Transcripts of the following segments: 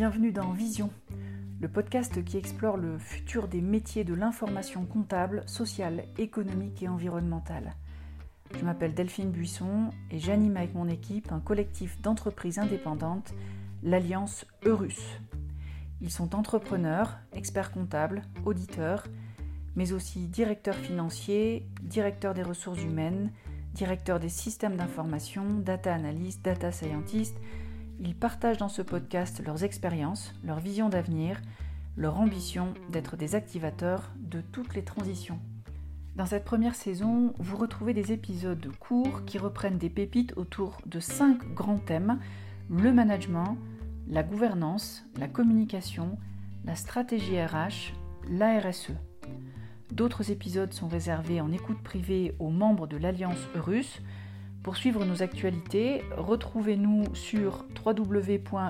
bienvenue dans Vision, le podcast qui explore le futur des métiers de l'information comptable, sociale, économique et environnementale. Je m'appelle Delphine Buisson et j'anime avec mon équipe un collectif d'entreprises indépendantes, l'Alliance Eurus. Ils sont entrepreneurs, experts comptables, auditeurs, mais aussi directeurs financiers, directeurs des ressources humaines, directeurs des systèmes d'information, data analystes, data scientists. Ils partagent dans ce podcast leurs expériences, leurs visions d'avenir, leur ambition d'être des activateurs de toutes les transitions. Dans cette première saison, vous retrouvez des épisodes courts qui reprennent des pépites autour de cinq grands thèmes le management, la gouvernance, la communication, la stratégie RH, la RSE. D'autres épisodes sont réservés en écoute privée aux membres de l'Alliance Eurus. Pour suivre nos actualités, retrouvez-nous sur www.eurus.fr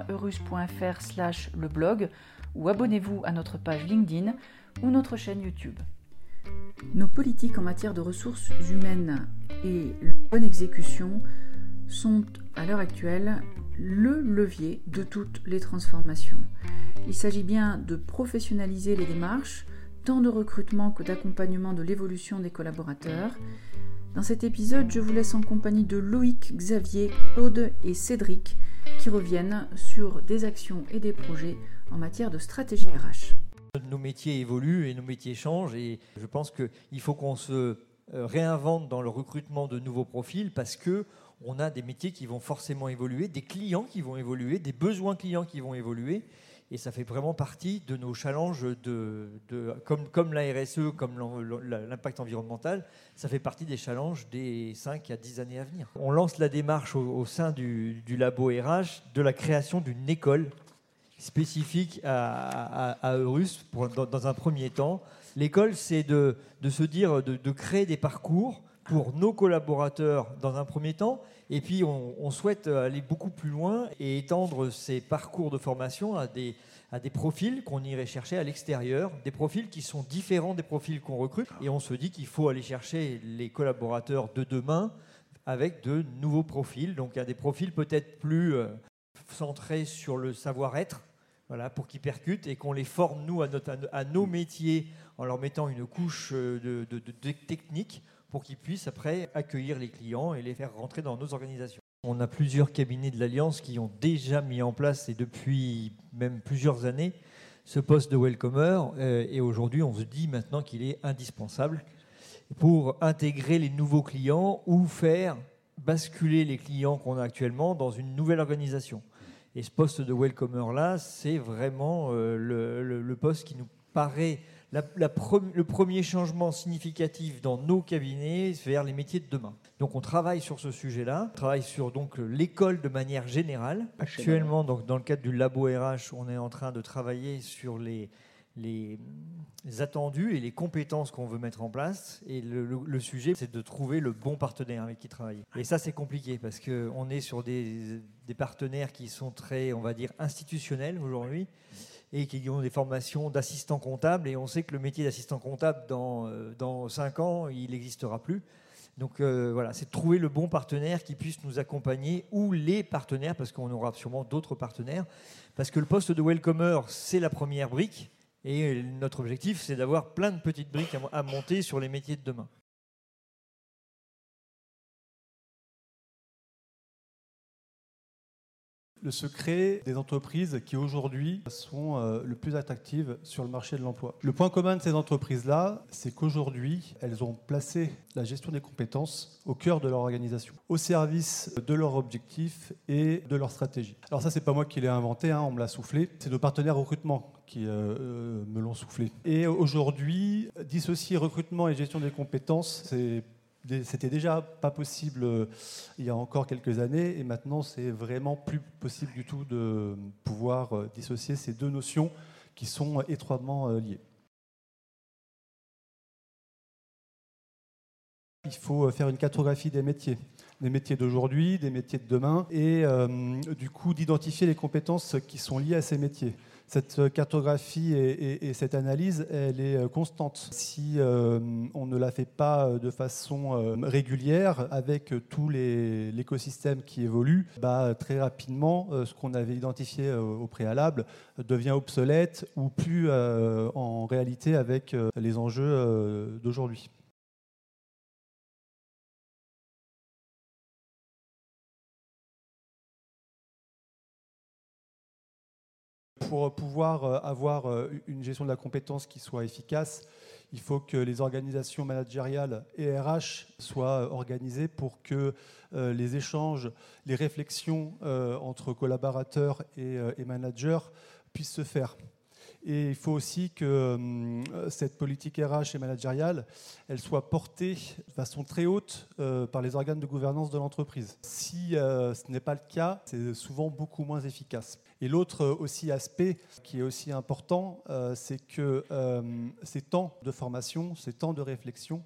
le blog ou abonnez-vous à notre page LinkedIn ou notre chaîne YouTube. Nos politiques en matière de ressources humaines et bonne exécution sont à l'heure actuelle le levier de toutes les transformations. Il s'agit bien de professionnaliser les démarches, tant de recrutement que d'accompagnement de l'évolution des collaborateurs. Dans cet épisode, je vous laisse en compagnie de Loïc, Xavier, Claude et Cédric qui reviennent sur des actions et des projets en matière de stratégie RH. Nos métiers évoluent et nos métiers changent et je pense qu'il faut qu'on se euh, réinvente dans le recrutement de nouveaux profils parce que on a des métiers qui vont forcément évoluer, des clients qui vont évoluer, des besoins clients qui vont évoluer et ça fait vraiment partie de nos challenges, de, comme, comme la RSE, comme l'impact environnemental, ça fait partie des challenges des 5 à 10 années à venir. On lance la démarche au, sein du, labo RH de la création d'une école spécifique à, à, Eurus dans, un premier temps. L'école, c'est de, se dire, de créer des parcours pour nos collaborateurs dans un premier temps. Et puis, on, souhaite aller beaucoup plus loin et étendre ces parcours de formation à des, à des profils qu'on irait chercher à l'extérieur, des profils qui sont différents des profils qu'on recrute. Et on se dit qu'il faut aller chercher les collaborateurs de demain avec de nouveaux profils. Donc, a des profils peut-être plus euh, centrés sur le savoir-être, voilà, pour qu'ils percutent et qu'on les forme, nous, à, notre, à, nos métiers en leur mettant une couche euh, de, de, de technique pour qu'ils puissent après accueillir les clients et les faire rentrer dans nos organisations. On a plusieurs cabinets de l'Alliance qui ont déjà mis en place, et depuis même plusieurs années, ce poste de welcomer. Euh, et aujourd'hui, on se dit maintenant qu'il est indispensable pour intégrer les nouveaux clients ou faire basculer les clients qu'on a actuellement dans une nouvelle organisation. Et ce poste de welcomer-là, c'est vraiment euh, le, poste qui nous paraît le premier changement significatif dans nos cabinets vers les métiers de demain. Donc on travaille sur ce sujet-là, on travaille sur donc l'école de manière générale. Actuellement, donc, dans le cadre du labo RH, on est en train de travailler sur les, les attendus et les compétences qu'on veut mettre en place. Et le, sujet, c'est de trouver le bon partenaire avec qui travailler. Et ça, c'est compliqué parce qu'on est sur des, des, partenaires qui sont très, on va dire, institutionnels aujourd'hui et qui ont des formations d'assistant comptable. Et on sait que le métier d'assistant comptable, dans, euh, dans 5 ans, il n'existera plus. Donc euh, voilà, c'est de trouver le bon partenaire qui puisse nous accompagner ou les partenaires, parce qu'on aura sûrement d'autres partenaires. Parce que le poste de welcomer, c'est la première brique. Et notre objectif, c'est d'avoir plein de petites briques à monter sur les métiers de demain. Le secret des entreprises qui aujourd'hui sont euh, le plus attractives sur le marché de l'emploi. Le point commun de ces entreprises-là, c'est qu'aujourd'hui, elles ont placé la gestion des compétences au cœur de leur organisation, au service de leurs objectifs et de leur stratégie. Alors ça, c'est pas moi qui l'ai inventé, hein, on me l'a soufflé, c'est nos partenaires recrutement qui euh, euh, me l'ont soufflé. Et aujourd'hui, dissocier recrutement et gestion des compétences, c'est c'était déjà pas possible euh, il y a encore quelques années et maintenant c'est vraiment plus possible du tout de pouvoir euh, dissocier ces deux notions qui sont étroitement euh, liées. Il faut faire une cartographie des métiers, des métiers d'aujourd'hui, des métiers de demain, et du coup d'identifier les compétences qui sont liées à ces métiers. Cette cartographie et, cette analyse, elle est constante. Si on ne la fait pas de façon régulière, avec tous l'écosystème qui évolue, bah, très rapidement, ce qu'on avait identifié au préalable devient obsolète ou plus en réalité avec les enjeux d'aujourd'hui. Pour pouvoir euh, avoir euh, une gestion de la compétence qui soit efficace, il faut que les organisations managériales et RH soient euh, organisées pour que les échanges, les réflexions entre collaborateurs et managers puissent se faire. Et il faut aussi que cette politique RH et managériale, elle soit portée de façon très haute par les organes de gouvernance de l'entreprise. Si ce n'est pas le cas, c'est souvent beaucoup moins efficace. Et l'autre euh, aussi aspect qui est aussi important, euh, c'est que euh, ces temps de formation, ces temps de réflexion,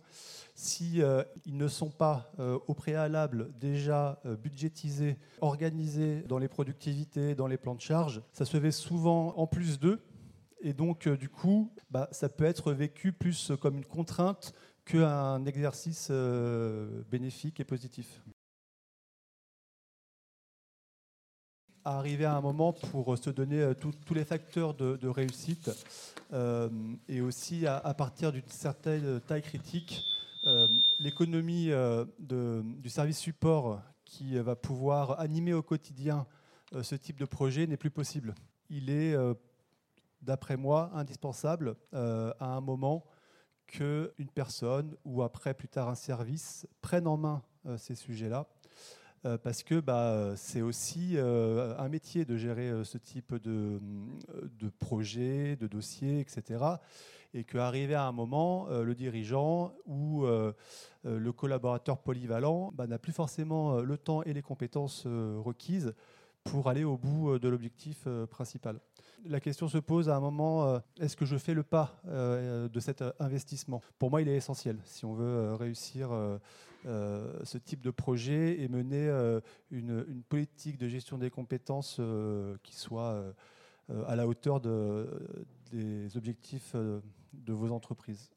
si ils ne sont pas au préalable déjà budgétisés, organisés dans les productivités, dans les plans de charge, ça se fait souvent en plus d'eux. Et donc, du coup, bah, ça peut être vécu plus comme une contrainte qu'un exercice bénéfique et positif. À arriver à un moment pour se donner euh, tous les facteurs de, réussite euh, et aussi à, partir d'une certaine taille critique, euh, l'économie du service support qui va pouvoir animer au quotidien ce type de projet n'est plus possible. Il est, d'après moi, indispensable à un moment qu'une personne ou après plus tard un service prenne en main ces sujets-là euh, parce que bah, c'est aussi euh, un métier de gérer euh, ce type de, projet, de dossier, etc. Et qu'arriver à un moment, le dirigeant ou le collaborateur polyvalent bah, n'a plus forcément le temps et les compétences requises pour aller au bout de l'objectif principal. La question se pose à un moment, est-ce que je fais le pas de cet investissement? Pour moi, il est essentiel si on veut réussir euh, ce type de projet et mener euh, une, politique de gestion des compétences euh, qui soit à la hauteur des objectifs de vos entreprises.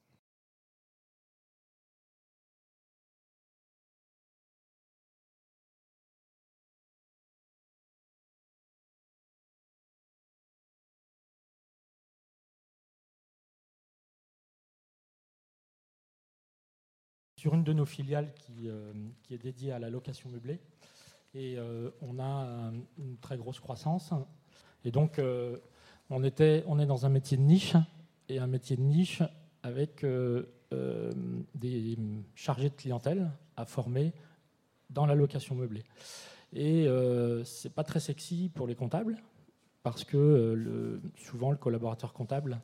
Sur une de nos filiales qui, euh, qui est dédiée à la location meublée. Et euh, on a une très grosse croissance. Et donc, euh, on, était, on est dans un métier de niche, et un métier de niche avec des chargés de clientèle à former dans la location meublée. Et ce c'est pas très sexy pour les comptables, parce que souvent le collaborateur comptable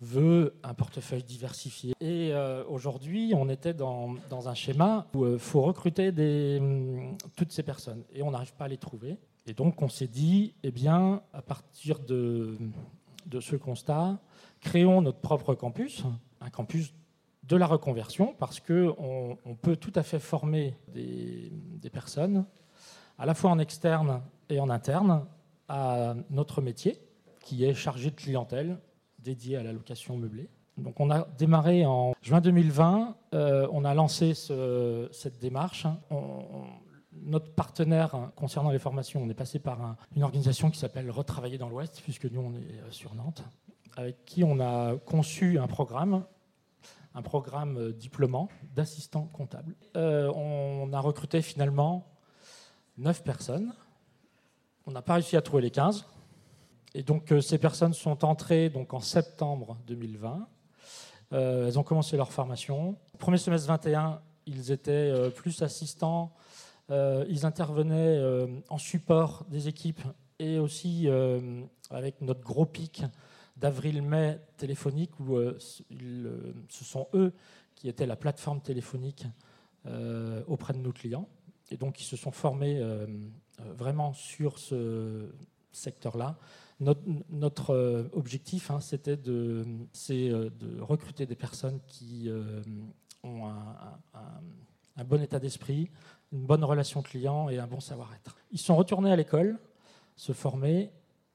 veut un portefeuille diversifié. Et euh, aujourd'hui, on était dans, un schéma où il euh, faut recruter des, hum, toutes ces personnes et on n'arrive pas à les trouver. Et donc, on s'est dit, eh bien, à partir de, de ce constat, créons notre propre campus, un campus de la reconversion, parce qu'on on peut tout à fait former des, des personnes, à la fois en externe et en interne, à notre métier, qui est chargé de clientèle, dédié à la location meublée. Donc on a démarré en juin 2020, euh, on a lancé cette démarche. notre partenaire concernant les formations, on est passé par une organisation qui s'appelle Retravailler dans l'Ouest, puisque nous on est euh, sur Nantes, avec qui on a conçu un programme, un programme euh, diplômant d'assistant comptable. on a recruté finalement 9 personnes. On n'a pas réussi à trouver les 15. Et donc euh, ces personnes sont entrées donc, en septembre 2020. Euh, elles ont commencé leur formation. Premier semestre 21, ils étaient euh, plus assistants. ils intervenaient en support des équipes et aussi avec notre gros pic d'avril-mai téléphonique où ce sont eux qui étaient la plateforme téléphonique auprès de nos clients. Et donc ils se sont formés vraiment sur ce secteur-là notre, euh, objectif, hein, c'était de, euh, de, recruter des personnes qui euh, ont un, bon état d'esprit, une bonne relation client et un bon savoir-être. Ils sont retournés à l'école, se former.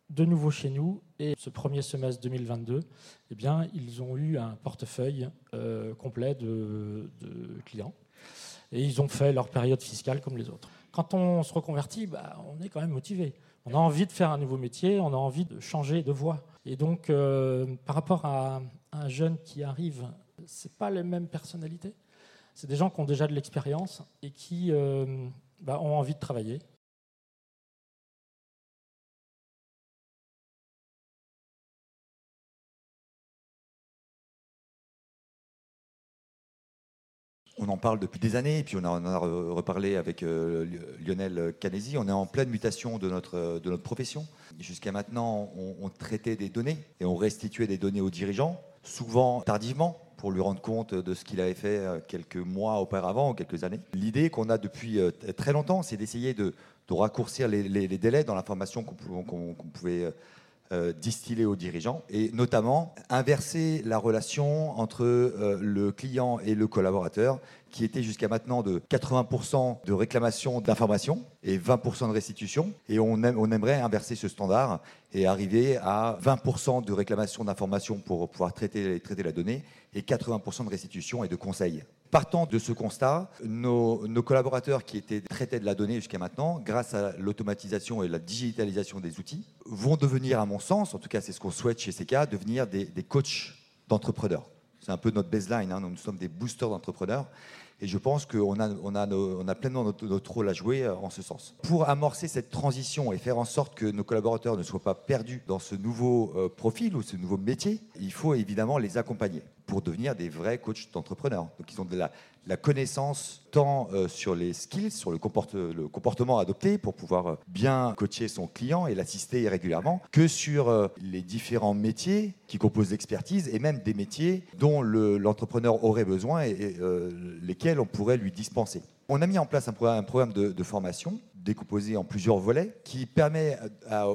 de nouveau chez nous et ce premier semestre 2022, eh bien, ils ont eu un portefeuille complet de, clients et ils ont fait leur période fiscale comme les autres. Quand on se reconvertit, bah, on est quand même motivé. On a envie de faire un nouveau métier, on a envie de changer de voie. Et donc, euh, par rapport à un jeune qui arrive, c'est pas les mêmes personnalités. C'est des gens qui ont déjà de l'expérience et qui euh, bah, ont envie de travailler. On en parle depuis des années, et puis on en a reparlé avec euh, Lionel Canesi. On est en pleine mutation de notre, de notre profession. Jusqu'à maintenant, on, traitait des données et on restituait des données aux dirigeants, souvent tardivement, pour lui rendre compte de ce qu'il avait fait euh, quelques mois auparavant ou quelques années. L'idée qu'on a depuis euh, très longtemps, c'est d'essayer de, raccourcir les, délais dans l'information qu'on pouvait euh, aux dirigeants et notamment inverser la relation entre euh, le client et le collaborateur qui était jusqu'à maintenant de 80% de réclamation d'information et 20% de restitution. Et on, aimerait inverser ce standard et arriver à 20% de réclamation d'information pour pouvoir traiter, traiter la donnée et 80% de restitution et de conseil. Partant de ce constat, nos, collaborateurs qui étaient traités de la donnée jusqu'à maintenant, grâce à l'automatisation et la digitalisation des outils, vont devenir, à mon sens, en tout cas c'est ce qu'on souhaite chez CK, devenir des, coachs d'entrepreneurs. C'est un peu notre baseline, hein. nous sommes des boosters d'entrepreneurs. Et je pense qu'on a, pleinement notre, notre, rôle à jouer euh, en ce sens. Pour amorcer cette transition et faire en sorte que nos collaborateurs ne soient pas perdus dans ce nouveau euh, profil ou ce nouveau métier, il faut évidemment les accompagner pour devenir des vrais coachs d'entrepreneurs. Donc ils ont de la, connaissance tant euh, sur les skills, sur le, comportement adopté pour pouvoir euh, bien coacher son client et l'assister régulièrement, que sur euh, les différents métiers qui composent l'expertise et même des métiers dont l'entrepreneur aurait besoin et, lesquels on pourrait lui dispenser. On a mis en place un programme de, formation décomposé en plusieurs volets qui permet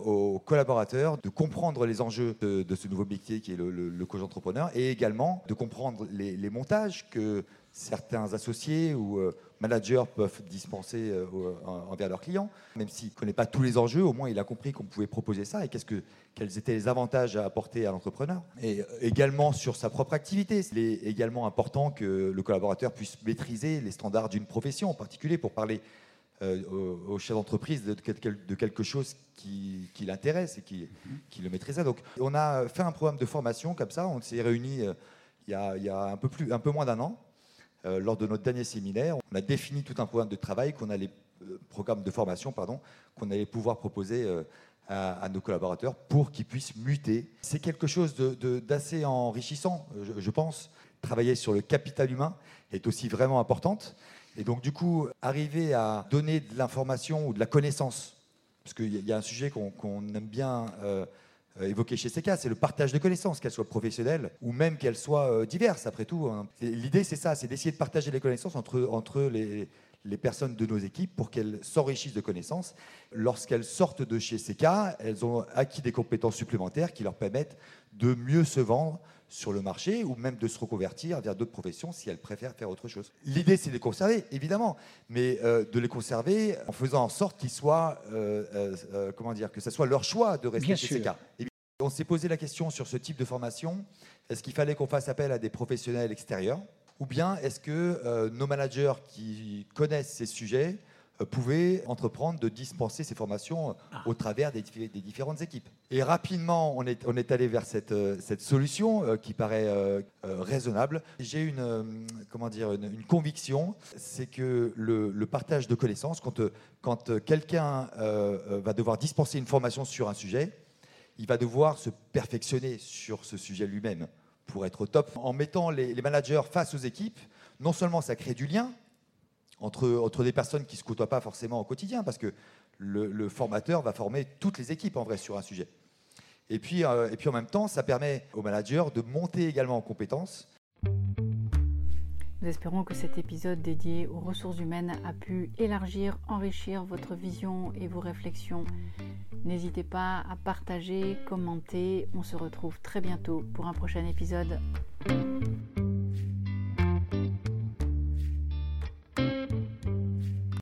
aux collaborateurs de comprendre les enjeux de, ce nouveau métier qui est le, coach entrepreneur et également de comprendre les, montages que certains associés ou euh, managers peuvent dispenser euh, envers leurs clients. Même s'il ne connaît pas tous les enjeux, au moins il a compris qu'on pouvait proposer ça et que, quels étaient les avantages à apporter à l'entrepreneur. Et euh, également sur sa propre activité. Il est également important que le collaborateur puisse maîtriser les standards d'une profession en particulier pour parler au, chef d'entreprise de, quelque chose qui, l'intéresse et qui, le maîtrisait. Donc on a fait un programme de formation comme ça, on s'est réunis il y a, il y a un, peu plus, un peu moins d'un an euh, lors de notre dernier séminaire, on a défini tout un programme de travail qu'on allait, euh, programme de formation, pardon, qu'on allait pouvoir proposer euh, à, nos collaborateurs pour qu'ils puissent muter. C'est quelque chose d'assez enrichissant, je, pense. Travailler sur le capital humain est aussi vraiment importante. Et donc, du coup, arriver à donner de l'information ou de la connaissance, parce qu'il y, a un sujet qu'on aime bien euh, évoqué chez CK, c'est le partage de connaissances, qu'elles soient professionnelles ou même qu'elles soient euh, diverses, après tout. Hein. L'idée, c'est ça, c'est d'essayer de partager les connaissances entre, entre les, les personnes de nos équipes pour qu'elles s'enrichissent de connaissances. Lorsqu'elles sortent de chez CK, elles ont acquis des compétences supplémentaires qui leur permettent de mieux se vendre sur le marché ou même de se reconvertir vers d'autres professions si elles préfèrent faire autre chose. L'idée, c'est de les conserver, évidemment, mais euh, de les conserver en faisant en sorte qu'ils soient, euh, euh, comment dire, que ce soit leur choix de rester chez CK. On s'est posé la question sur ce type de formation. Est-ce qu'il fallait qu'on fasse appel à des professionnels extérieurs Ou bien est-ce que nos managers qui connaissent ces sujets pouvait entreprendre de dispenser ces formations euh, ah. au travers des, différentes équipes. Et rapidement, on est, on est allé vers cette, euh, cette solution qui paraît raisonnable. J'ai une, comment dire, une, conviction, c'est que le, partage de connaissances, quand, quand quelqu'un va devoir dispenser une formation sur un sujet, il va devoir se perfectionner sur ce sujet lui-même pour être au top. En mettant les, les managers face aux équipes, non seulement ça crée du lien, entre, entre des personnes qui ne se côtoient pas forcément au quotidien, parce que le, formateur va former toutes les équipes en vrai sur un sujet. Et puis, euh, et puis en même temps, ça permet aux managers de monter également en compétences. Nous espérons que cet épisode dédié aux ressources humaines a pu élargir, enrichir votre vision et vos réflexions. N'hésitez pas à partager, commenter. On se retrouve très bientôt pour un prochain épisode.